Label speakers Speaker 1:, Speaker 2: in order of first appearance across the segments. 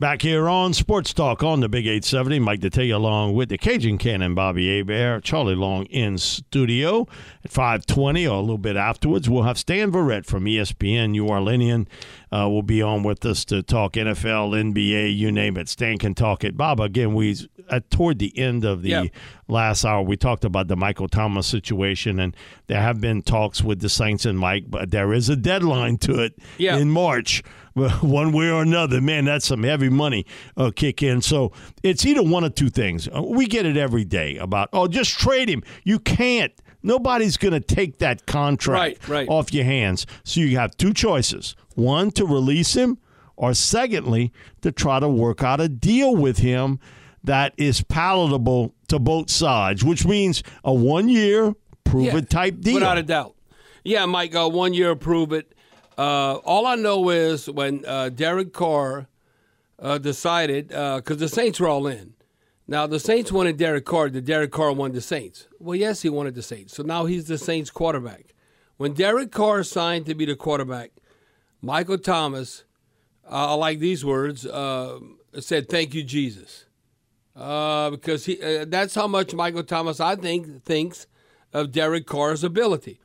Speaker 1: Back here on Sports Talk on the Big 870, Mike Detillier along with the Cajun Cannon, Bobby Hebert, Charlie Long in studio at 520 or a little bit afterwards. We'll have Stan Verrett from ESPN, New Orleanian, uh, will be on with us to talk NFL, NBA, you name it. Stan can talk it. Bob, again, we at toward the end of the
Speaker 2: Yeah.
Speaker 1: last hour, we talked about the Michael Thomas situation, and there have been talks with the Saints and Mike, but there is a deadline to it
Speaker 2: Yeah.
Speaker 1: in March, one way or another. Man, that's some heavy money uh, kick in. So it's either one of two things. Uh, We get it every day about, oh, just trade him. You can't. Nobody's going to take that contract
Speaker 2: Right, right.
Speaker 1: off your hands. So you have two choices one, to release him, or secondly, to try to work out a deal with him that is palatable to both sides, which means a one year prove
Speaker 2: Yeah,
Speaker 1: it type deal.
Speaker 2: Without a doubt. Yeah, Mike, uh, one year prove it. Uh, all I know is when uh, Derek Carr uh, decided, because the Saints were all in. Now, the Saints wanted Derek Carr. The Derek Carr wanted the Saints. Well, yes, he wanted the Saints. So now he's the Saints quarterback. When Derek Carr signed to be the quarterback, Michael Thomas, uh, I like these words, uh, said, Thank you, Jesus. Uh, because he, uh, that's how much Michael Thomas, I think, thinks of Derek Carr's ability.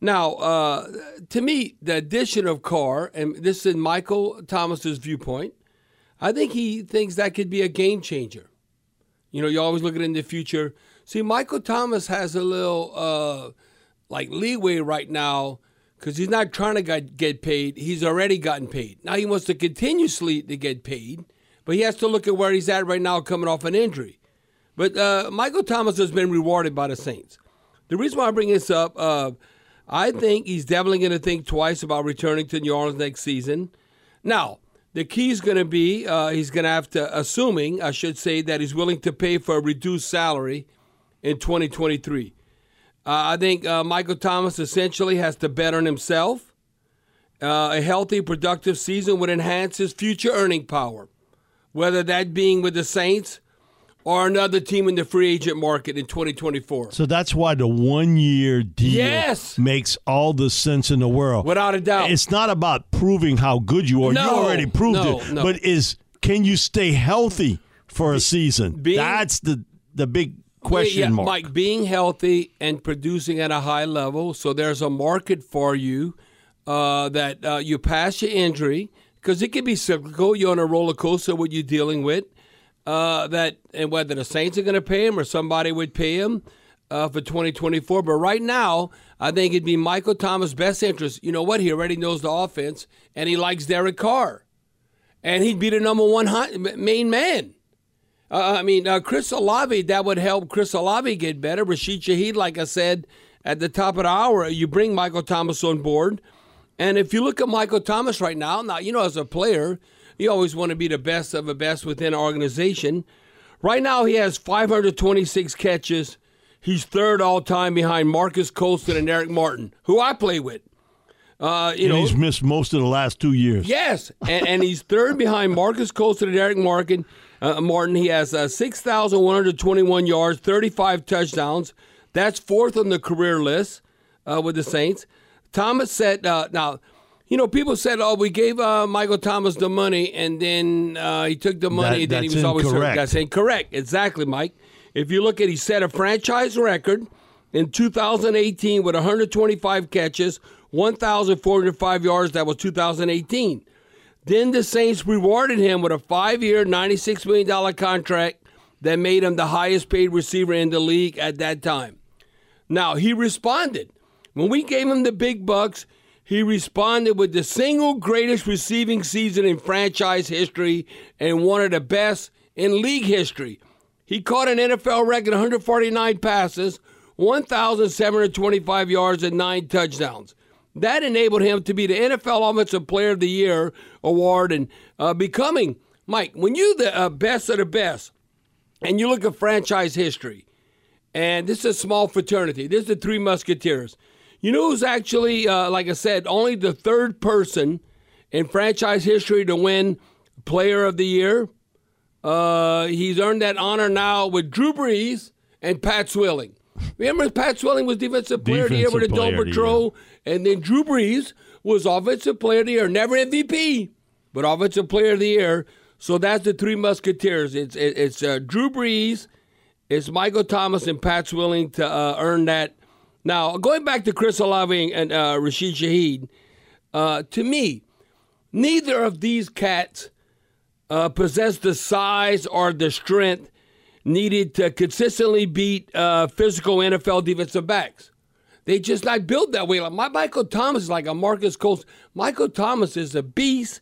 Speaker 2: Now, uh, to me, the addition of Carr, and this is Michael Thomas's viewpoint, I think he thinks that could be a game changer. You know, you're always look at it in the future. See, Michael Thomas has a little uh, like leeway right now because he's not trying to get, get paid. He's already gotten paid. Now he wants to continuously to get paid, but he has to look at where he's at right now, coming off an injury. But uh, Michael Thomas has been rewarded by the Saints. The reason why I bring this up, uh, I think he's definitely going to think twice about returning to New Orleans next season. Now, the key is going to be uh, he's going to have to, assuming, I should say, that he's willing to pay for a reduced salary in 2023. Uh, I think uh, Michael Thomas essentially has to bet on himself. Uh, a healthy, productive season would enhance his future earning power, whether that being with the Saints or another team in the free agent market in 2024.
Speaker 1: So that's why the one year deal
Speaker 2: Yes.
Speaker 1: makes all the sense in the world.
Speaker 2: Without a doubt.
Speaker 1: It's not about proving how good you are.
Speaker 2: No,
Speaker 1: you already proved
Speaker 2: no,
Speaker 1: it.
Speaker 2: no.
Speaker 1: But is can you stay healthy for a season?
Speaker 2: being-
Speaker 1: that's the the big question
Speaker 2: yeah,
Speaker 1: mark.
Speaker 2: Mike, being healthy and producing at a high level, so there's a market for you uh, that uh, you pass your injury because it can be cyclical. You're on a roller coaster. What you're dealing with, uh, that and whether the Saints are going to pay him or somebody would pay him uh, for 2024. But right now, I think it'd be Michael Thomas' best interest. You know what? He already knows the offense and he likes Derek Carr, and he'd be the number one main man. Uh, I mean, uh, Chris Olave, that would help Chris Olave get better. Rashid Shaheed, like I said at the top of the hour, you bring Michael Thomas on board. And if you look at Michael Thomas right now, now, you know, as a player, you always want to be the best of the best within an organization. Right now, he has 526 catches. He's third all time behind Marques Colston and Eric Martin, who I play with. Uh, you
Speaker 1: and
Speaker 2: know,
Speaker 1: he's missed most of the last two years.
Speaker 2: Yes, and, and he's third behind Marques Colston and Eric Martin. Uh, Martin, he has uh, 6,121 yards, 35 touchdowns. That's fourth on the career list uh, with the Saints. Thomas said, uh, now, you know, people said, oh, we gave uh, Michael Thomas the money, and then uh, he took the money,
Speaker 1: That-
Speaker 2: and then he was always hurt.
Speaker 1: incorrect.
Speaker 2: That's incorrect. Exactly, Mike. If you look at, he set a franchise record in 2018 with 125 catches, 1,405 yards. That was 2018. Then the Saints rewarded him with a five year, $96 million contract that made him the highest paid receiver in the league at that time. Now, he responded. When we gave him the big bucks, he responded with the single greatest receiving season in franchise history and one of the best in league history. He caught an NFL record 149 passes, 1,725 yards, and nine touchdowns. That enabled him to be the NFL Offensive Player of the Year award and uh, becoming, Mike, when you're the uh, best of the best and you look at franchise history, and this is a small fraternity, this is the Three Musketeers. You know who's actually, uh, like I said, only the third person in franchise history to win Player of the Year? Uh, he's earned that honor now with Drew Brees and Pat Swilling. Remember, Pat Swilling was Defensive Player of the Year with the
Speaker 1: Defensive
Speaker 2: Dome Patrol, and then Drew Brees was Offensive Player of the Year, never MVP, but Offensive Player of the Year. So that's the Three Musketeers. It's it's uh, Drew Brees, it's Michael Thomas, and Pat Swilling to uh, earn that. Now, going back to Chris Olave and uh, Rashid Shaheed, uh, to me, neither of these cats uh, possess the size or the strength needed to consistently beat uh, physical NFL defensive backs. They just not built that way. Like my Michael Thomas is like a Marcus Colts. Michael Thomas is a beast.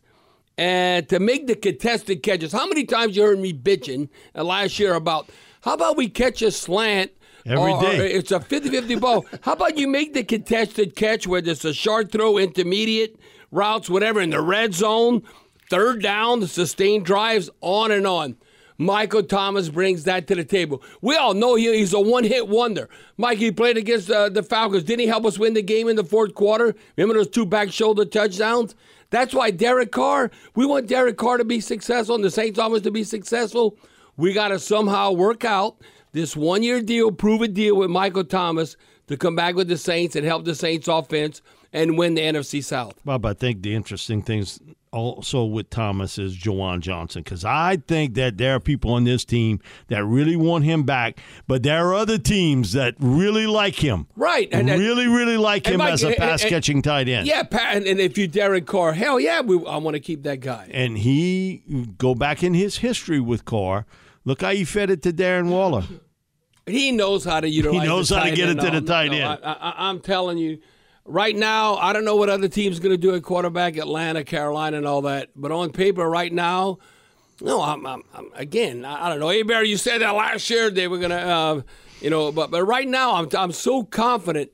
Speaker 2: And to make the contested catches, how many times you heard me bitching uh, last year about how about we catch a slant
Speaker 1: Every
Speaker 2: or- or it's a 50-50 ball. How about you make the contested catch whether it's a short throw, intermediate routes, whatever, in the red zone, third down, the sustained drives, on and on. Michael Thomas brings that to the table. We all know he, he's a one-hit wonder. Mike, he played against uh, the Falcons. Didn't he help us win the game in the fourth quarter? Remember those two back shoulder touchdowns? That's why Derek Carr, we want Derek Carr to be successful and the Saints offense to be successful. We got to somehow work out this one year deal, prove a deal with Michael Thomas to come back with the Saints and help the Saints offense and win the NFC South.
Speaker 1: Bob, I think the interesting things also with Thomas is Juwan Johnson because I think that there are people on this team that really want him back, but there are other teams that really like him.
Speaker 2: Right. And, and-
Speaker 1: really, really like him
Speaker 2: Mike,
Speaker 1: as a
Speaker 2: and- and-
Speaker 1: pass catching tight end.
Speaker 2: yeah, Pat, and, and if you Derek Carr, hell yeah, we, I want to keep that guy.
Speaker 1: And he go back in his history with Carr. Look how you fed it to Darren Waller.
Speaker 2: He knows how to utilize.
Speaker 1: He knows how to get
Speaker 2: end.
Speaker 1: it to the
Speaker 2: No,
Speaker 1: tight
Speaker 2: no,
Speaker 1: end.
Speaker 2: I, I, I'm telling you, right now, I don't know what other teams are going to do at quarterback, Atlanta, Carolina, and all that. But on paper, right now, no, I'm, I'm, I'm again, I, I don't know. Hey, Barry, you said that last year they were going to, uh, you know, but but right now, I'm I'm so confident,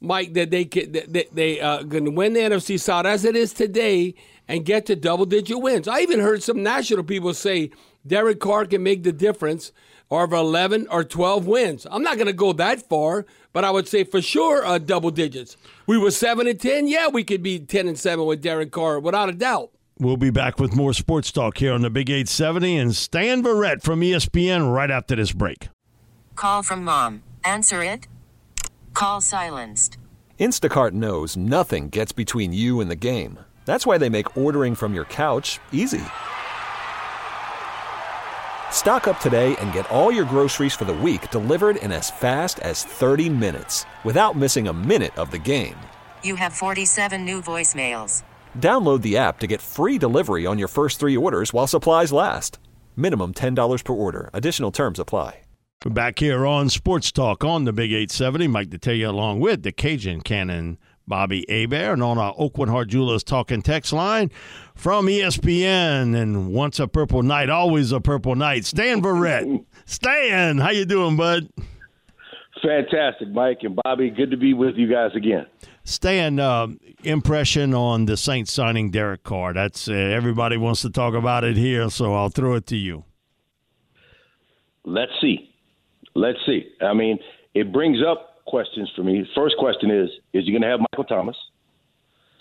Speaker 2: Mike, that they can, that that they uh, going to win the NFC South as it is today and get to double digit wins. I even heard some national people say Derek Carr can make the difference or of 11 or 12 wins. I'm not going to go that far, but I would say for sure uh, double digits. We were 7 and 10. Yeah, we could be 10 and 7 with Derek Carr without a doubt.
Speaker 1: We'll be back with more sports talk here on the Big 870 and Stan Verrett from ESPN right after this break.
Speaker 3: Call from mom. Answer it. Call silenced.
Speaker 4: Instacart knows nothing gets between you and the game. That's why they make ordering from your couch easy. Stock up today and get all your groceries for the week delivered in as fast as 30 minutes without missing a minute of the game.
Speaker 3: You have 47 new voicemails.
Speaker 4: Download the app to get free delivery on your first three orders while supplies last. Minimum $10 per order. Additional terms apply.
Speaker 1: We're back here on Sports Talk on the Big 870. Mike Detillier along with the Cajun Cannon, Bobby Hebert, and on our Oakwood Heart Jewelers talking text line from ESPN. And once a purple knight, always a purple knight. Stan Verrett. Stan, how you doing, bud?
Speaker 5: Fantastic, Mike and Bobby. Good to be with you guys again.
Speaker 1: Stan, uh, impression on the Saints signing Derek Carr. That's uh, everybody wants to talk about it here, so I'll throw it to you.
Speaker 5: Let's see. Let's see. I mean, it brings up questions for me. First question is: Is he going to have Michael Thomas?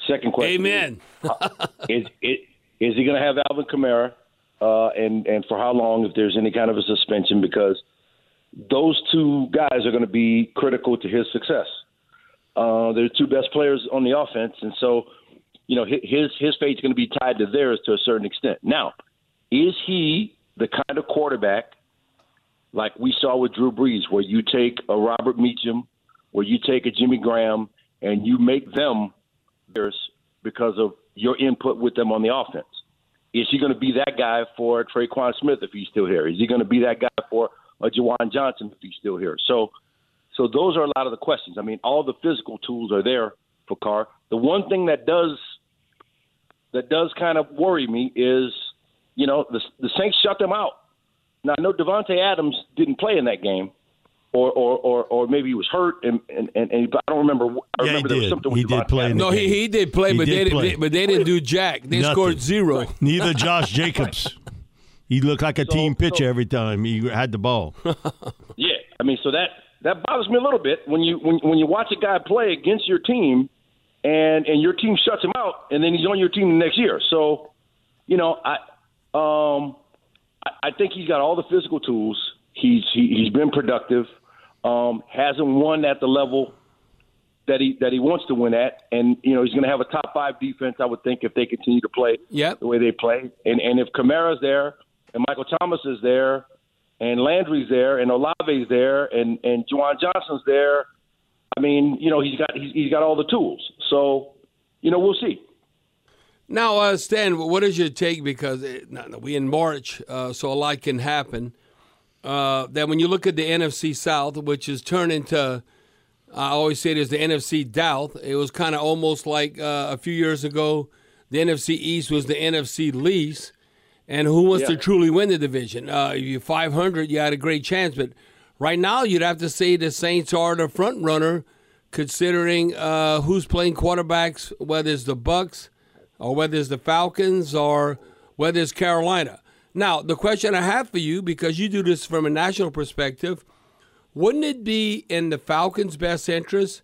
Speaker 5: Second question.
Speaker 2: Amen.
Speaker 5: is, is, is he going to have Alvin Kamara, uh, and and for how long? If there's any kind of a suspension, because those two guys are going to be critical to his success. Uh, they're the two best players on the offense, and so you know his his fate's going to be tied to theirs to a certain extent. Now, is he the kind of quarterback like we saw with Drew Brees, where you take a Robert Meacham, where you take a Jimmy Graham, and you make them theirs because of your input with them on the offense? Is he going to be that guy for Tre'Quan Smith if he's still here? Is he going to be that guy for a Juwan Johnson if he's still here? So, so those are a lot of the questions. I mean, all the physical tools are there for Carr. The one thing that does that does kind of worry me is, you know, the the Saints shut them out. Now I know Davante Adams didn't play in that game, or or or, or maybe he was hurt, and and, and, and I don't remember. I
Speaker 1: Yeah, he
Speaker 5: remember there was
Speaker 1: did.
Speaker 5: something
Speaker 1: He did play in
Speaker 5: Adams.
Speaker 1: the
Speaker 2: No, he, he did play,
Speaker 1: He
Speaker 2: but
Speaker 1: did
Speaker 2: they,
Speaker 1: play.
Speaker 2: they but they didn't do jack. They
Speaker 1: Nothing.
Speaker 2: scored zero.
Speaker 1: Neither Josh Jacobs. He looked like a team pitcher every time he had the ball.
Speaker 5: Yeah, I mean, so that that bothers me a little bit when you when when you watch a guy play against your team, and and your team shuts him out, and then he's on your team the next year. So, you know, I um I, I think he's got all the physical tools. He's he, he's been productive. Um, hasn't won at the level that he that he wants to win at, and you know he's going to have a top five defense. I would think if they continue to play
Speaker 2: Yep.
Speaker 5: the way they play, and and if Kamara's there and Michael Thomas is there, and Landry's there, and Olave's there, and and Juwan Johnson's there. I mean, you know, he's got he's, he's got all the tools. So, you know, we'll see.
Speaker 2: Now, uh, Stan, what is your take? Because it, no, we in March, uh, so a lot can happen. Uh, that when you look at the NFC South, which is turned into, I always say it is the NFC Doubt. It was kind of almost like uh, a few years ago, the NFC East was the NFC least. And who wants to truly win the division? Uh, if you're 500, you had a great chance. But right now, you'd have to say the Saints are the front runner, considering uh, who's playing quarterbacks, whether it's the Bucks or whether it's the Falcons or whether it's Carolina. Now, the question I have for you, because you do this from a national perspective, wouldn't it be in the Falcons' best interest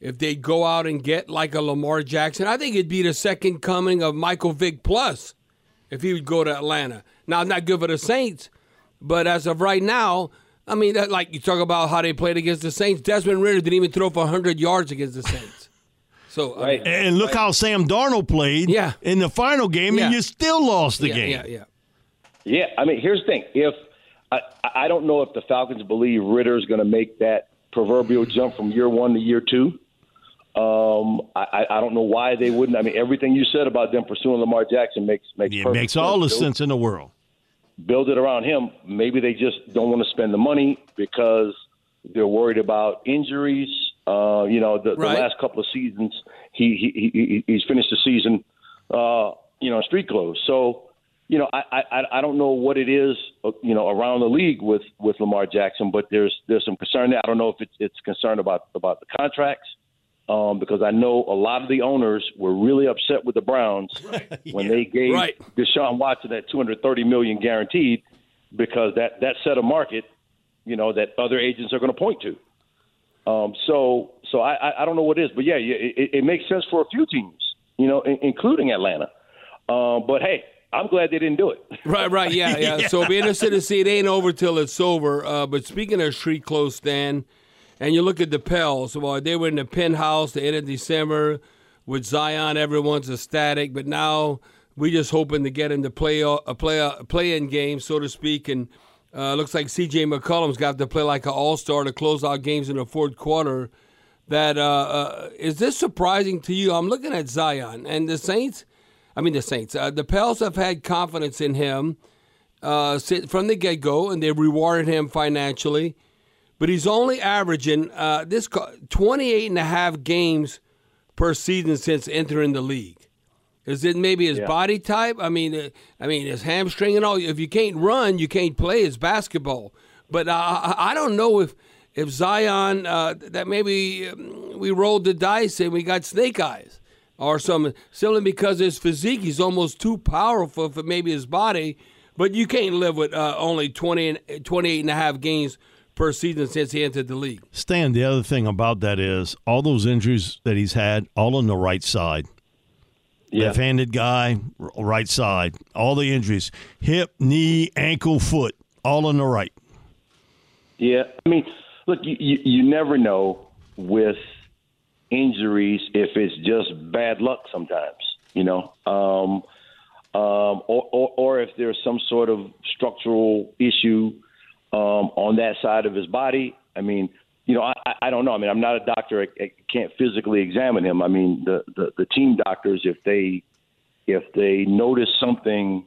Speaker 2: if they go out and get like a Lamar Jackson? I think it'd be the second coming of Michael Vick plus if he would go to Atlanta. Now, not good for the Saints, but as of right now, I mean, that, like you talk about how they played against the Saints. Desmond Ridder didn't even throw for 100 yards against the Saints. So, I mean,
Speaker 1: And look how Sam Darnold played
Speaker 2: Yeah.
Speaker 1: in the final game,
Speaker 2: Yeah.
Speaker 1: and you still lost the
Speaker 2: yeah,
Speaker 1: game.
Speaker 2: yeah, yeah.
Speaker 5: Yeah, I mean, here's the thing: if I, I don't know if the Falcons believe Ridder's going to make that proverbial jump from year one to year two. Um, I, I don't know why they wouldn't. I mean, everything you said about them pursuing Lamar Jackson makes makes
Speaker 1: It
Speaker 5: perfect
Speaker 1: makes all the
Speaker 5: Build-
Speaker 1: sense in the world.
Speaker 5: build it around him. Maybe they just don't want to spend the money because they're worried about injuries. Uh, you know, the,
Speaker 2: Right.
Speaker 5: the last couple of seasons, he he, he, he he's finished the season, uh, you know, in street clothes. So, you know, I, I I don't know what it is, uh, you know, around the league with with Lamar Jackson, but there's there's some concern there. I don't know if it's it's concerned about about the contracts. Um, because I know a lot of the owners were really upset with the Browns when they gave
Speaker 2: Right.
Speaker 5: Deshaun Watson that 230 million guaranteed, because that that set a market, you know, that other agents are going to point to. Um, so so I, I don't know what it is, but yeah, yeah, it, it makes sense for a few teams, you know, in, including Atlanta. Um, but hey, I'm glad they didn't do it.
Speaker 2: Right, right, yeah, yeah. So be interested to see. It ain't over till it's over. Uh, but speaking of street clothes, Stan, and you look at the Pels. Well, they were in the penthouse the end of December with Zion. Everyone's ecstatic, but now we're just hoping to get into play a play a play-in game, so to speak. And uh, looks like C.J. McCollum's got to play like an all-star to close out games in the fourth quarter. That uh, uh, is this surprising to you? I'm looking at Zion and the Saints. I mean, the Saints. Uh, the Pels have had confidence in him uh, from the get go, and they rewarded him financially. But he's only averaging uh, this 28 and a half games per season since entering the league. Is it maybe his
Speaker 5: Yeah.
Speaker 2: body type? I mean, uh, I mean his hamstring and all. If you can't run, you can't play. It's basketball. But uh, I I don't know if if Zion uh, that maybe um, we rolled the dice and we got snake eyes or something. Simply because his physique, he's almost too powerful for maybe his body. But you can't live with uh, only 20 and, 28 and a half games per season since he entered the league.
Speaker 1: Stan, the other thing about that is all those injuries that he's had, all on the right side.
Speaker 5: Yeah.
Speaker 1: Left-handed guy, right side. All the injuries: hip, knee, ankle, foot, all on the right.
Speaker 5: Yeah, I mean, look, you, you, you never know with injuries if it's just bad luck sometimes, you know, um, um, or, or, or if there's some sort of structural issue um, on that side of his body. I mean, you know, I, I- don't know. I mean, I'm not a doctor. I, I can't physically examine him. I mean, the, the, the team doctors, if they if they notice something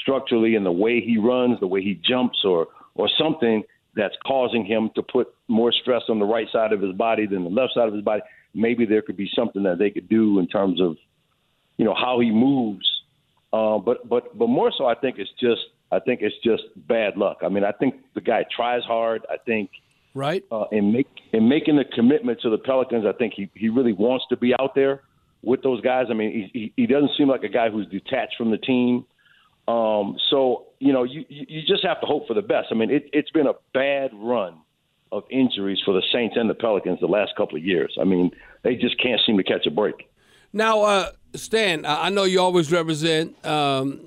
Speaker 5: structurally in the way he runs, the way he jumps, or or something that's causing him to put more stress on the right side of his body than the left side of his body, maybe there could be something that they could do in terms of, you know, how he moves. Uh, but but but more so, I think it's just I think it's just bad luck. I mean, I think the guy tries hard. I think
Speaker 2: right
Speaker 5: uh, in make in making the commitment to the Pelicans, I think he he really wants to be out there with those guys. I mean, he he, he doesn't seem like a guy who's detached from the team. Um, so you know, you you just have to hope for the best. I mean, it, it's been a bad run of injuries for the Saints and the Pelicans the last couple of years. I mean, they just can't seem to catch a break.
Speaker 2: Now, uh, Stan, I know you always represent um,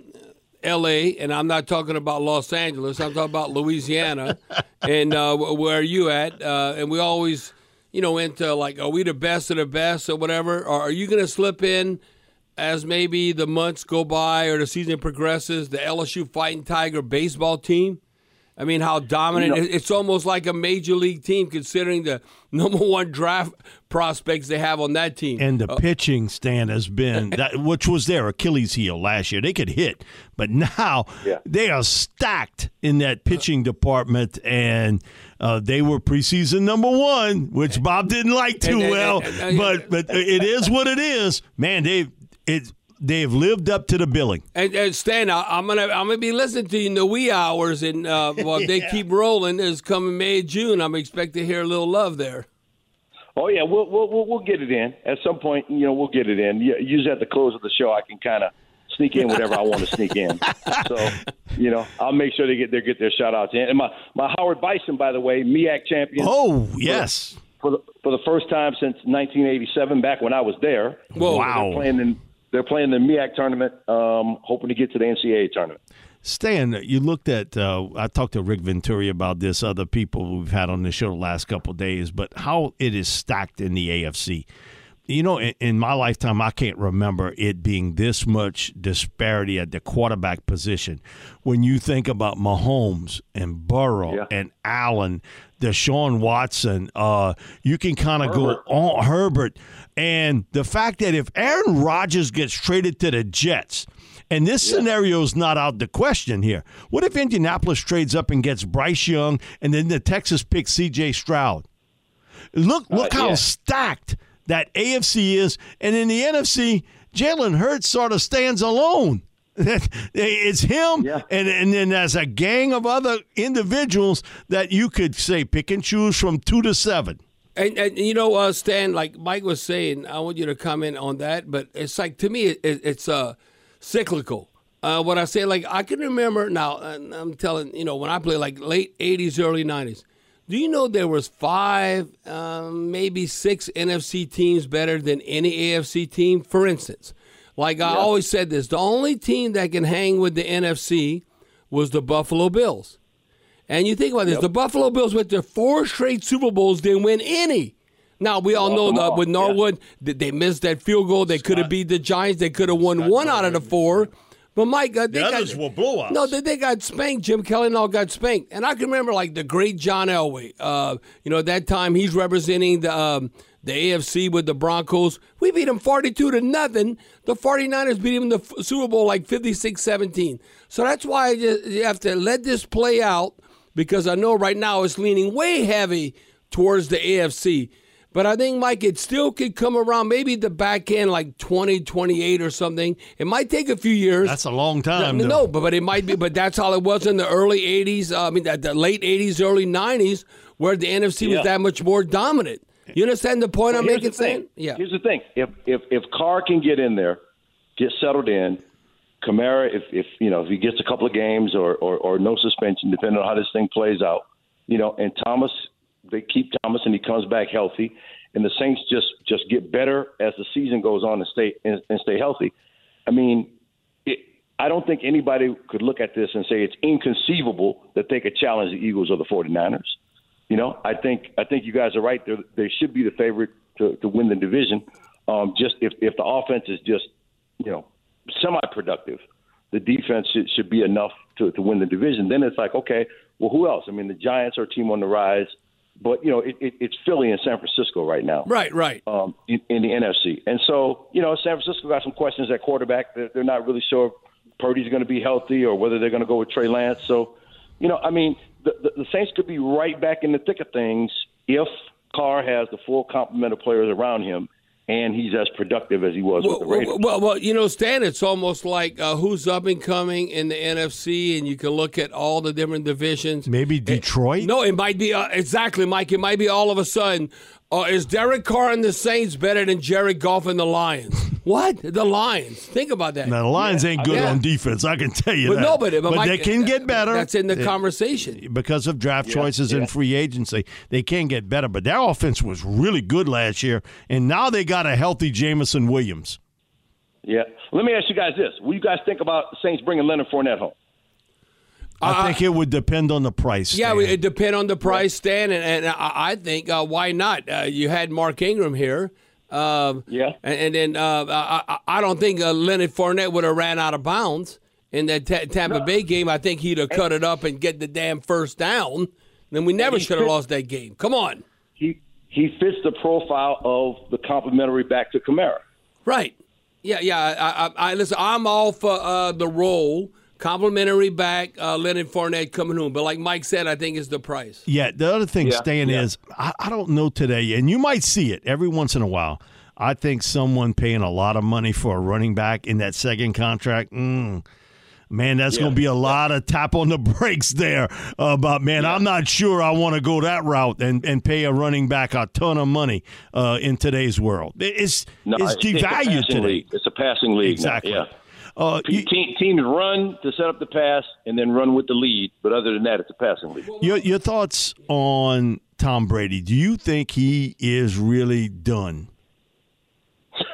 Speaker 2: L.A., and I'm not talking about Los Angeles. I'm talking about Louisiana, and uh, where are you at? Uh, and we always, you know, into like, are we the best of the best or whatever? Or are you going to slip in as maybe the months go by or the season progresses, the LSU Fighting Tiger baseball team? I mean, how dominant!
Speaker 5: You know-
Speaker 2: it's almost like a major league team, considering the number one draft prospects they have on that team.
Speaker 1: And the
Speaker 2: Uh,
Speaker 1: pitching stand has been that, which was their Achilles heel last year. They could hit, but now
Speaker 5: Yeah.
Speaker 1: they are stacked in that pitching department, and uh, they were preseason number one, which Bob didn't like too
Speaker 2: And- and-
Speaker 1: well.
Speaker 2: and- and-
Speaker 1: but but it is what it is, man. They it they've lived up to the billing.
Speaker 2: And, and Stan, I, I'm gonna I'm gonna be listening to you in the wee hours, and uh, while they keep rolling, is coming May June. I'm expecting to hear a little love there.
Speaker 5: Oh yeah, we'll we'll we'll, we'll get it in at some point. You know, we'll get it in. U- Usually at the close of the show, I can kind of sneak in whatever I want to sneak in. So, you know, I'll make sure they get their get their shout outs in. And my my Howard Bison, by the way, MEAC champion.
Speaker 1: Oh yes,
Speaker 5: for the, for the first time since 1987, back when I was there.
Speaker 2: Whoa.
Speaker 1: Wow.
Speaker 5: Playing in they're playing the MEAC tournament, um, hoping to get to the NCAA tournament.
Speaker 1: Stan, you looked at. Uh, I talked to Rick Venturi about this. Other people we've had on the show the last couple days, but how it is stacked in the AFC. You know, in, in my lifetime, I can't remember it being this much disparity at the quarterback position. When you think about Mahomes and Burrow
Speaker 5: Yeah.
Speaker 1: and Allen, Deshaun Watson, uh, you can kind of go on Herbert, and the fact that if Aaron Rodgers gets traded to the Jets. And this scenario is not out the question here. What if Indianapolis trades up and gets Bryce Young, and then the Texas picks C.J. Stroud? Look, look how
Speaker 5: yeah.
Speaker 1: stacked that AFC is, and in the NFC, Jalen Hurts sort of stands alone. it's him,
Speaker 5: Yeah.
Speaker 1: and and then there's a gang of other individuals that you could say pick and choose from two to seven.
Speaker 2: And, and you know, uh, Stan, like Mike was saying, I want you to comment on that. But it's like to me, it, it's uh, cyclical. Uh, what I say, like I can remember now. And I'm telling you know when I play like late '80s, early '90s. Do you know there was five, um, maybe six NFC teams better than any AFC team? For instance, like I always said this, the only team that can hang with the NFC was the Buffalo Bills. And you think about this: the Buffalo Bills went to four straight Super Bowls, didn't win any. Now we all know that with. Norwood, that they missed that field goal. They could have beat the Giants. They could have won one out of the four. But Mike, uh, they got,
Speaker 1: others were blowouts.
Speaker 2: No, they, they got spanked. Jim Kelly and all got spanked. And I can remember like the great John Elway. Uh, you know, at that time he's representing the um, the AFC with the Broncos. We beat them 42 to nothing. The 49ers beat him in the F- Super Bowl like 56-17. So that's why you have to let this play out because I know right now it's leaning way heavy towards the AFC. But I think, Mike, it still could come around maybe the back end like 2028 or something. It might take a few years.
Speaker 1: That's a long time.
Speaker 2: No, no, but, but it might be. But that's how it was in the early '80s. Uh, I mean, the, the late '80s, early '90s, where the NFC
Speaker 5: Yeah.
Speaker 2: was that much more dominant. You understand the point I'm making,
Speaker 5: the thing.
Speaker 2: Stan? Yeah.
Speaker 5: Here's the thing: if if if Carr can get in there, get settled in, Kamara, if if you know if he gets a couple of games or or, or no suspension, depending on how this thing plays out, you know, and Thomas, they keep Thomas and he comes back healthy, and the Saints just just get better as the season goes on and stay and, and stay healthy. I mean, it, I don't think anybody could look at this and say it's inconceivable that they could challenge the Eagles or the 49ers. You know, I think I think you guys are right. They're, they should be the favorite to, to win the division. Um, just if if the offense is just you know semi-productive, the defense should, should be enough to, to win the division. Then it's like, okay, well, who else? I mean, the Giants are a team on the rise, but you know, it, it, it's Philly and San Francisco right now,
Speaker 2: Right, right.
Speaker 5: um, in, in the NFC. And so, you know, San Francisco got some questions at quarterback. They're, they're not really sure if Purdy's going to be healthy or whether they're going to go with Trey Lance. So, you know, I mean, the, the, the Saints could be right back in the thick of things if Carr has the full complement of players around him and he's as productive as he was with the Raiders.
Speaker 2: Well, well, well, you know, Stan, it's almost like uh, who's up and coming in the NFC, and you can look at all the different divisions.
Speaker 1: Maybe Detroit.
Speaker 2: No, it might be uh, exactly, Mike. It might be all of a sudden. Uh, is Derek Carr and the Saints better than Jared Goff and the Lions? What? The Lions? Think about that.
Speaker 1: Now, the Lions ain't good
Speaker 2: Yeah.
Speaker 1: on defense. I can tell you
Speaker 2: But
Speaker 1: that.
Speaker 2: no, but- but Mike,
Speaker 1: they can get better.
Speaker 2: That's in the
Speaker 1: They-
Speaker 2: conversation.
Speaker 1: because of draft
Speaker 5: Yeah,
Speaker 1: choices
Speaker 5: yeah.
Speaker 1: and free agency. They can get better, but their offense was really good last year, and now they got a healthy Jameson Williams.
Speaker 5: Yeah. Let me ask you guys this: What do you guys think about Saints bringing Leonard Fournette home?
Speaker 1: I think it would depend on the price.
Speaker 2: Uh, Yeah,
Speaker 1: Stan.
Speaker 2: it depend on the price, Stan, and, and I, I think uh, why not? Uh, you had Mark Ingram here. Um,
Speaker 5: Yeah.
Speaker 2: and, and then uh, I, I- don't think uh, Leonard Fournette would have ran out of bounds in that Ta- Tampa Bay game. I think he'd have cut it up and get the damn first down. Then we never should have lost that game. Come on,
Speaker 5: He he fits the profile of the complimentary back to Kamara.
Speaker 2: right? Yeah, yeah. I, I, I listen. I'm all for uh, the role. Complimentary back, uh, Leonard Fournette coming home. But like Mike said, I think it's the price.
Speaker 1: Yeah, the other thing,
Speaker 5: Yeah,
Speaker 1: Stan,
Speaker 5: yeah.
Speaker 1: is I, I don't know today, and you might see it every once in a while. I think someone paying a lot of money for a running back in that second contract, mm, man, that's going to be a lot of tap on the brakes there. About man, I'm not sure I want to go that route and, and pay a running back a ton of money uh, in today's world. It's
Speaker 5: No,
Speaker 1: it's
Speaker 5: a
Speaker 1: devalued
Speaker 5: passing
Speaker 1: today.
Speaker 5: League. It's a passing league.
Speaker 1: Exactly.
Speaker 5: Now. Yeah.
Speaker 1: Uh, you-
Speaker 5: Te- teams run to set up the pass and then run with the lead, but other than that, it's a passing league.
Speaker 1: Your your thoughts on Tom Brady? Do you think he is really done?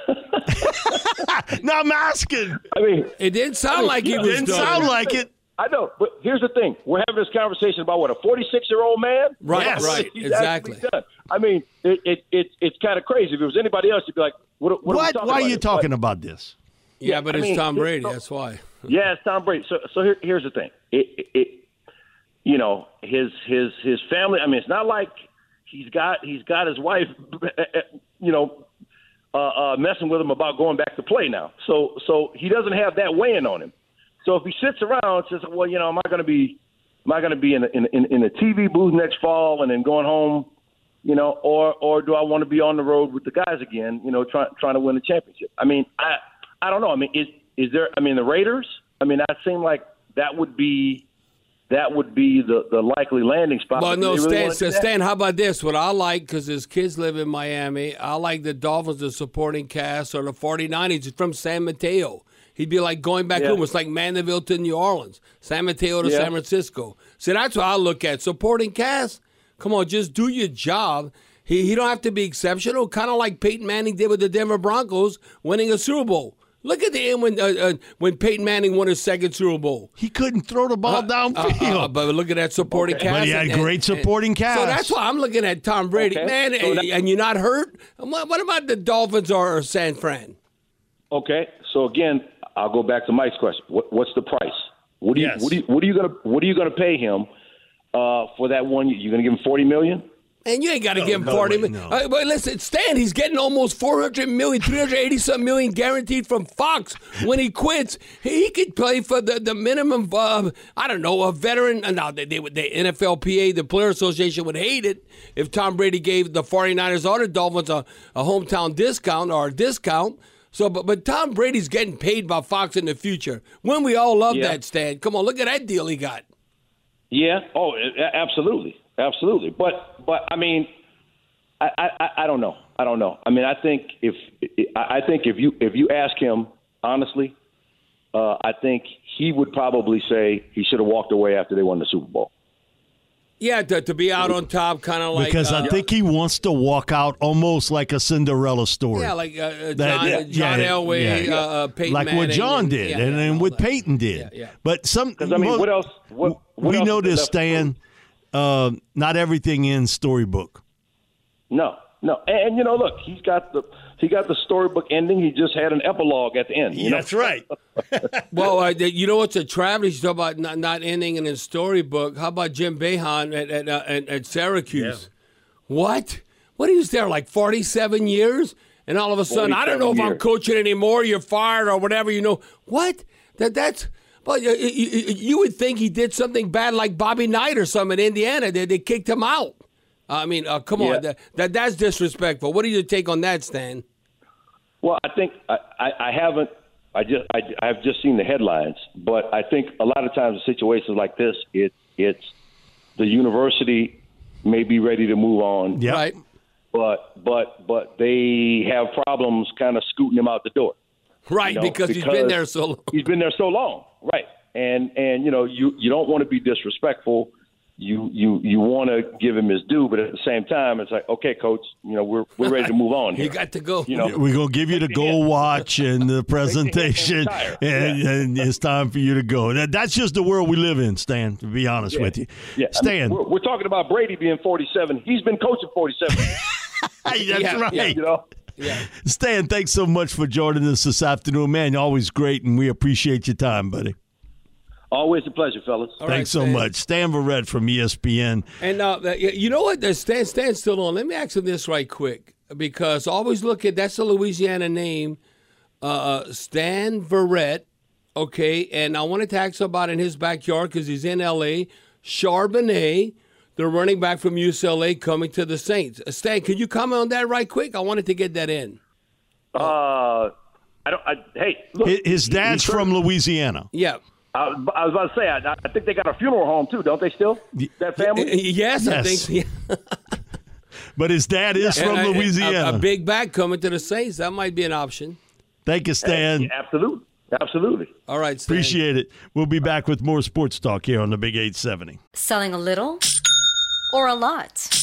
Speaker 1: no, I'm asking.
Speaker 5: I mean,
Speaker 2: It didn't sound
Speaker 5: I mean,
Speaker 2: like he
Speaker 5: yeah,
Speaker 2: was
Speaker 1: Didn't
Speaker 2: done.
Speaker 1: sound like it.
Speaker 5: I know, but here's the thing: we're having this conversation about what a 46 year old man.
Speaker 2: Right,
Speaker 1: Yes.
Speaker 2: right, exactly.
Speaker 5: I mean, it, it, it it's kind of crazy. If it was anybody else, you'd be like, "What? What? Are we
Speaker 1: What?
Speaker 5: talking
Speaker 1: Why are you
Speaker 5: here?"
Speaker 1: talking about this?
Speaker 2: Yeah, but
Speaker 5: I
Speaker 2: it's
Speaker 5: mean,
Speaker 2: Tom Brady. That's why.
Speaker 5: Yeah, it's Tom Brady. So, so here, here's the thing: it, it, it, you know, his his his family. I mean, it's not like he's got he's got his wife, you know, uh, uh, messing with him about going back to play now. So, so he doesn't have that weighing on him. So if he sits around and says, "Well, you know, am I going to be, am I going to be in a, in, in in a TV booth next fall and then going home, you know, or or do I want to be on the road with the guys again, you know, trying trying to win a championship?" I mean, I I don't know. I mean, is is there? I mean, the Raiders. I mean, that seemed like that would be that would be the the likely landing spot.
Speaker 2: Well, no,
Speaker 5: really
Speaker 2: Stan,
Speaker 5: wanna do that?
Speaker 2: Stan, how about this? What I like, because his kids live in Miami, I like the Dolphins, the supporting cast, or the 49ers He's from San Mateo. He'd be like going back
Speaker 5: Yeah.
Speaker 2: home. It's like Mandeville to New Orleans, San Mateo to
Speaker 5: Yeah.
Speaker 2: San Francisco. See, that's what I look at. Supporting cast, come on, just do your job. He, he don't have to be exceptional, kind of like Peyton Manning did with the Denver Broncos winning a Super Bowl. Look at the end when uh, uh, when Peyton Manning won his second Super Bowl.
Speaker 1: He couldn't throw the ball downfield.
Speaker 2: Uh, but look at that supporting cast.
Speaker 1: But he had
Speaker 2: and-
Speaker 1: great
Speaker 2: and-
Speaker 1: supporting cast.
Speaker 2: So that's why I'm looking at Tom Brady,
Speaker 5: Okay.
Speaker 2: man.
Speaker 5: So
Speaker 2: and,
Speaker 5: that-
Speaker 2: and you're not hurt. What, what about the Dolphins or San Fran?
Speaker 5: Okay, so again, I'll go back to Mike's question. What, what's the price? What do you
Speaker 1: Yes.
Speaker 5: what do you what are you gonna what are you gonna pay him uh, for that one? year? You gonna give him forty million?
Speaker 2: And you ain't got to give him
Speaker 1: no
Speaker 2: 40
Speaker 1: way,
Speaker 2: million.
Speaker 1: no.
Speaker 2: Uh, but listen, Stan, he's getting almost 400 million, 380 some million guaranteed from Fox when he quits. He, he could play for the, the minimum, uh, I don't know, a veteran. uh, No, they, they would, the NFLPA, the Player Association would hate it if Tom Brady gave the 49ers or the Dolphins a, a hometown discount or a discount. So, but, but Tom Brady's getting paid by Fox in the future. When we all love
Speaker 5: Yeah.
Speaker 2: that, Stan. Come on, look at that deal he got.
Speaker 5: Yeah. Oh, absolutely, absolutely. But but I mean, I, I I don't know. I don't know. I mean, I think if I I think if you if you ask him honestly, uh, I think he would probably say he should have walked away after they won the Super Bowl.
Speaker 2: Yeah, to, to be out on top, kind of like
Speaker 1: because
Speaker 2: uh,
Speaker 1: I think he wants to walk out almost like a Cinderella story.
Speaker 2: yeah, like uh, uh, John,
Speaker 1: That- yeah,
Speaker 2: John
Speaker 1: yeah,
Speaker 2: Elway,
Speaker 1: yeah.
Speaker 2: Uh, uh, Peyton
Speaker 1: like what
Speaker 2: Manning,
Speaker 1: John
Speaker 2: and-
Speaker 1: did
Speaker 2: yeah,
Speaker 1: and,
Speaker 2: yeah,
Speaker 1: and what
Speaker 2: that.
Speaker 1: Peyton did.
Speaker 2: Yeah, yeah.
Speaker 1: But some,
Speaker 5: Because I mean,
Speaker 1: mo-
Speaker 5: what else? What, what
Speaker 1: we
Speaker 5: else
Speaker 1: know this,
Speaker 5: left to?
Speaker 1: Stan. Uh, not everything in storybook.
Speaker 5: No, no, and, and you know, look, he's got the he got the storybook ending. He just had an epilogue at the end. You know?
Speaker 1: That's right.
Speaker 2: Well, uh, you know what's a travesty? You talk about not, not ending in a storybook. How about Jim Boeheim at at, uh, at, at Syracuse? What? What he was there like forty-seven years, and all of a sudden, I don't know if
Speaker 5: 47
Speaker 2: I'm coaching anymore. You're fired or whatever. You know what? That that's. Well, you, you, you would think he did something bad like Bobby Knight or something in Indiana. They, they kicked him out. I mean, uh, come
Speaker 5: Yeah.
Speaker 2: on, that, that that's disrespectful. What do you take on that, Stan?
Speaker 5: Well, I think I, I, I haven't. I just I, I've just seen the headlines, but I think a lot of times in situations like this, it it's the university may be ready to move on,
Speaker 1: Yeah.
Speaker 2: Right?
Speaker 5: but but but they have problems kind of scooting him out the door.
Speaker 2: Right,
Speaker 5: you know,
Speaker 2: because, he's been there so long.
Speaker 5: He's been there so long, right? And and you know you you don't want to be disrespectful. You you you want to give him his due, but at the same time, it's like, okay, coach, you know we're we're ready to move on here.
Speaker 2: You got to go.
Speaker 5: You know,
Speaker 1: We're gonna give you the gold watch and the presentation,
Speaker 5: retire.
Speaker 1: and, and it's time for you to go. That, that's just the world we live in, Stan. To be honest with you,
Speaker 5: yeah, I mean,
Speaker 1: Stan.
Speaker 5: we're, we're talking about Brady being 47. He's been coaching 47. years,
Speaker 1: Hey, that's
Speaker 2: Yeah,
Speaker 1: right.
Speaker 2: yeah,
Speaker 5: you know.
Speaker 1: Stan, thanks so much for joining us this afternoon, man. You're always great, and we appreciate your time, buddy.
Speaker 5: Always a pleasure, fellas.
Speaker 2: All right,
Speaker 1: thanks so
Speaker 2: Stan.
Speaker 1: much, Stan Verrett from ESPN.
Speaker 2: And uh, you you know what? There's Stan, Stan's still on. Let me ask him this right quick because always look at that's a Louisiana name, uh, Stan Verrett. Okay, and I wanted to ask him about in his backyard because he's in L.A. Charbonnet, the running back from UCLA, coming to the Saints. Uh, Stan, can you comment on that right quick? I wanted to get that in.
Speaker 5: Uh, I don't. I, hey, look,
Speaker 1: His- His dad's
Speaker 5: he- he-
Speaker 1: from Louisiana.
Speaker 2: Yeah.
Speaker 5: I was, I was about to say. I, I think they got a funeral home too, don't they? Still, that family.
Speaker 2: Yes, I
Speaker 1: Yes.
Speaker 2: think. Yeah.
Speaker 1: But his dad is from
Speaker 2: And, uh,
Speaker 1: Louisiana.
Speaker 2: A, a big back coming to the Saints. That might be an option.
Speaker 1: Thank you, Stan.
Speaker 5: Yeah, absolutely, absolutely.
Speaker 2: All right, Stan.
Speaker 1: Appreciate it. We'll be back with more sports talk here on the Big 870.
Speaker 6: Selling a little or a lot?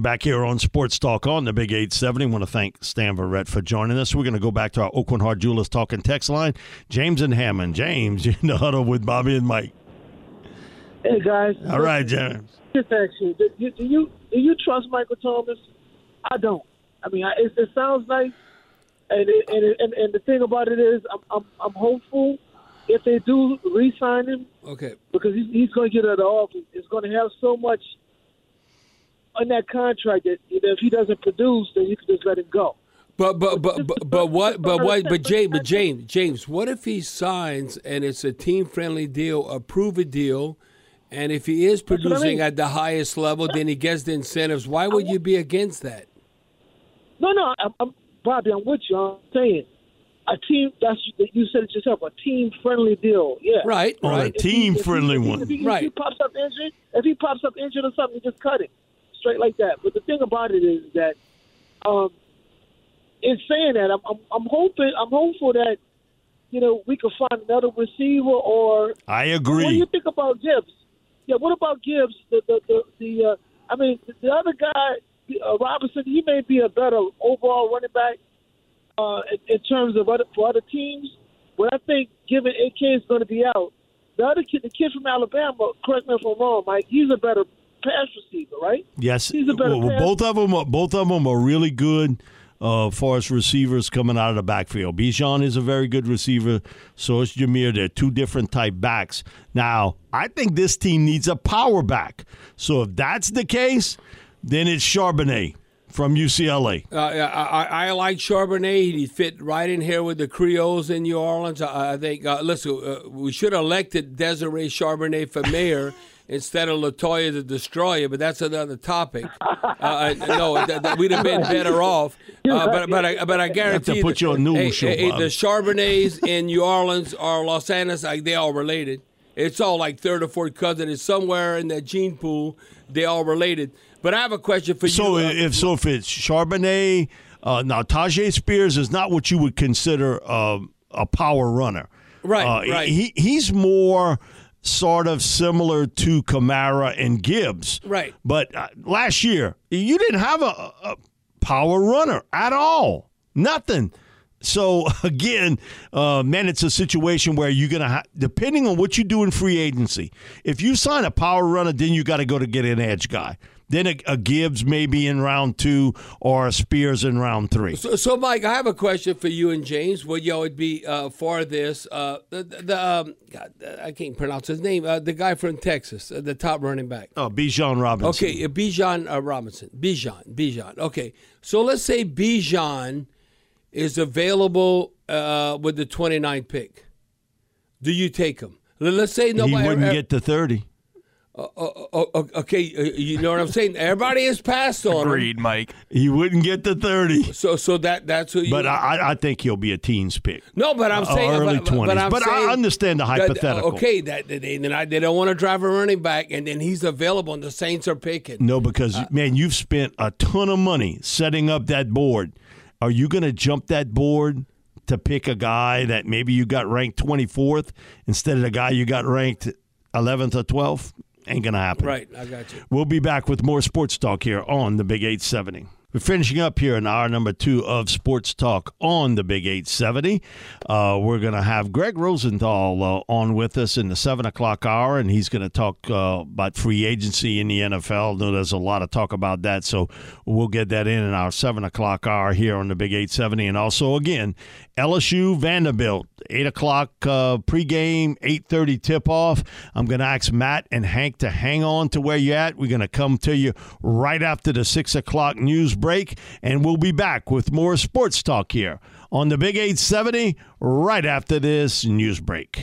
Speaker 1: Back here on Sports Talk on the Big 870. I want to thank Stan Verrett for joining us. We're going to go back to our Oakland Heart Jewelers talking text line. James and Hammond. James, you're the huddle with Bobby and Mike.
Speaker 7: Hey guys.
Speaker 1: All right, James.
Speaker 7: Just ask you, do, do do you do you trust Michael Thomas? I don't. I mean, I, it, it sounds nice, and it, and, it, and and the thing about it is, I'm I'm, I'm hopeful if they do re-sign him
Speaker 2: Okay.
Speaker 7: because he's, he's going to get out of the office. It's going to have so much on that contract that you know, if he doesn't produce, then you can just let him go.
Speaker 2: But but but but, but what but what but James but James James what if he signs and it's a team friendly deal a prove a deal and if he is
Speaker 7: what I
Speaker 2: producing
Speaker 7: mean.
Speaker 2: at the highest level then he gets the incentives why would you be against that
Speaker 7: No, no, I'm, I'm, Bobby, I'm with you. I'm saying a team. That's you said it yourself. A team friendly deal. Yeah,
Speaker 2: Right,
Speaker 1: oh,
Speaker 7: Right. a
Speaker 1: team
Speaker 7: he-
Speaker 1: friendly
Speaker 7: he-
Speaker 1: one.
Speaker 7: If he, if he pops up injured, if he pops up injured or something, you just cut him straight like that. But the thing about it is that um, in saying that, I'm, I'm I'm hoping I'm hopeful that you know we can find another receiver or.
Speaker 1: I agree.
Speaker 7: What do you think about Gibbs? Yeah, what about Gibbs? The the the, the uh, I mean, the other guy, uh, Robinson, he may be a better overall running back uh, in, in terms of other for other teams. But I think, given AK is going to be out, the other kid, the kid from Alabama, correct me if I'm wrong, Mike, he's a better pass receiver, right?
Speaker 1: Yes,
Speaker 7: He's a better
Speaker 1: well, both of them. Are, both of them are really good. Uh, for us receivers coming out of the backfield, Bijan is a very good receiver. So is Jahmyr. They're two different type backs. Now, I think this team needs a power back. So if that's the case, then it's Charbonnet from UCLA.
Speaker 2: Uh, I, I, I like Charbonnet. He fit right in here with the Creoles in New Orleans. I, I think. Uh, listen, uh, we should have elected Desiree Charbonnet for mayor instead of Latoya the Destroyer, but that's another topic. Uh, no, th- th- we'd have been better off. Uh, but but I, but I guarantee
Speaker 1: to put
Speaker 2: you
Speaker 1: your news
Speaker 2: hey,
Speaker 1: show,
Speaker 2: hey, the Charbonnets in New Orleans or Los Angeles, like they all related. It's all like third or fourth cousin. It's somewhere in that gene pool. They all related. But I have a question for
Speaker 1: So
Speaker 2: you. uh,
Speaker 1: if so, if it's Charbonnet, uh, now Tyjae Spears is not what you would consider uh, a power runner.
Speaker 2: Right,
Speaker 1: Uh,
Speaker 2: right.
Speaker 1: He he's more sort of similar to Kamara and Gibbs.
Speaker 2: Right.
Speaker 1: But uh, last year you didn't have a, a power runner at all. Nothing. So again, uh, man, it's a situation where you're gonna, ha- depending on what you do in free agency. If you sign a power runner, then you got to go to get an edge guy. Then a, a Gibbs maybe in round two or a Spears in round three.
Speaker 2: So, so, Mike, I have a question for you and James. Would y'all would be uh, for this? Uh, the the um, God, I can't pronounce his name. Uh, the guy from Texas, uh, the top running back.
Speaker 1: Oh, Bijan Robinson.
Speaker 2: Okay, uh, Bijan uh, Robinson. Bijan, Bijan. Okay, so let's say Bijan is available uh, with the 29th pick. Do you take him? Let- Let's say
Speaker 1: he
Speaker 2: nobody.
Speaker 1: wouldn't get to thirty.
Speaker 2: Uh, uh, uh, okay, uh, you know what I'm saying. Everybody has passed on him.
Speaker 8: Agreed, Mike.
Speaker 1: He wouldn't get to thirty.
Speaker 2: So, so that that's who you.
Speaker 1: But I, I- I think he'll be a teens pick.
Speaker 2: No, but I'm
Speaker 1: Uh,
Speaker 2: saying
Speaker 1: early
Speaker 2: but, but-
Speaker 1: 20s.
Speaker 2: But, I'm
Speaker 1: But I understand the
Speaker 2: that-
Speaker 1: hypothetical.
Speaker 2: okay, that that they, then I, they don't want to drive a running back, and then he's available, and the Saints are picking.
Speaker 1: No, because
Speaker 2: Uh,
Speaker 1: man, you've spent a ton of money setting up that board. Are you going to jump that board to pick a guy that maybe you got ranked 24th instead of the guy you got ranked 11th or 12th? Ain't going to happen.
Speaker 2: Right, I got you.
Speaker 1: We'll be back with more sports talk here on the Big 870. We're finishing up here in hour number two of Sports Talk on the Big 870. Uh, we're going to have Greg Rosenthal uh, on with us in the 7 o'clock hour, and he's going to talk uh, about free agency in the NFL. I know there's a lot of talk about that, so we'll get that in in our 7 o'clock hour here on the Big 870. And also, again, LSU Vanderbilt, 8 o'clock uh, pregame, 8.30 tip-off. I'm going to ask Matt and Hank to hang on to where you're at. We're going to come to you right after the 6 o'clock news break, and we'll be back with more sports talk here on the Big 870 right after this news break.